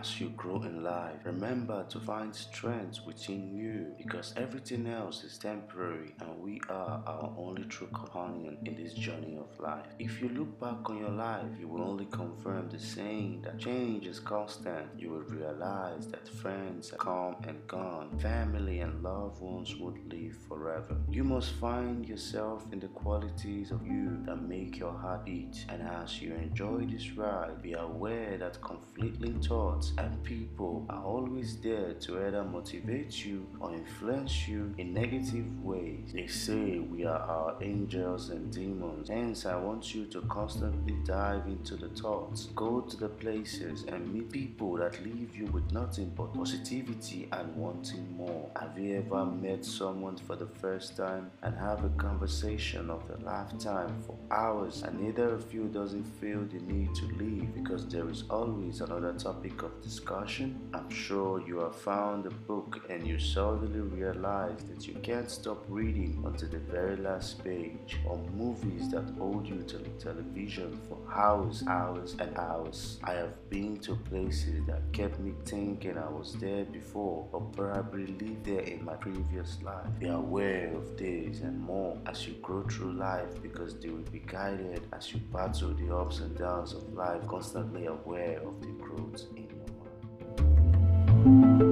as you grow in life. Remember to find strength within you because everything else is temporary and we are our only true companion in this journey of life. If you look back on your life, you will only confirm the saying that change is constant. You will realize that friends come and gone, family and loved ones would live forever. You must find yourself in the qualities of you that make your heart beat. And as you enjoy this ride, be aware that conflicting thoughts and people are always there to either motivate you or influence you in negative ways. They say we are our angels and demons. Hence, I want you to constantly dive into the thoughts, go to the places and meet people that leave you with nothing but positivity and wanting more. Have you ever met someone for the first time and have a conversation of a lifetime for hours and neither of you doesn't feel the need to leave because there is always another topic of discussion? I'm sure you have found a book and you suddenly realize that you can't stop reading until the very last page or movies that hold you to the television for hours, hours and hours. I have been to places that kept me thinking I was there before or probably lived there in my previous life. Be aware of this and more as you grow through life because they will be guided as you battle the ups and downs of life, constantly constantly aware of the growth in your mind.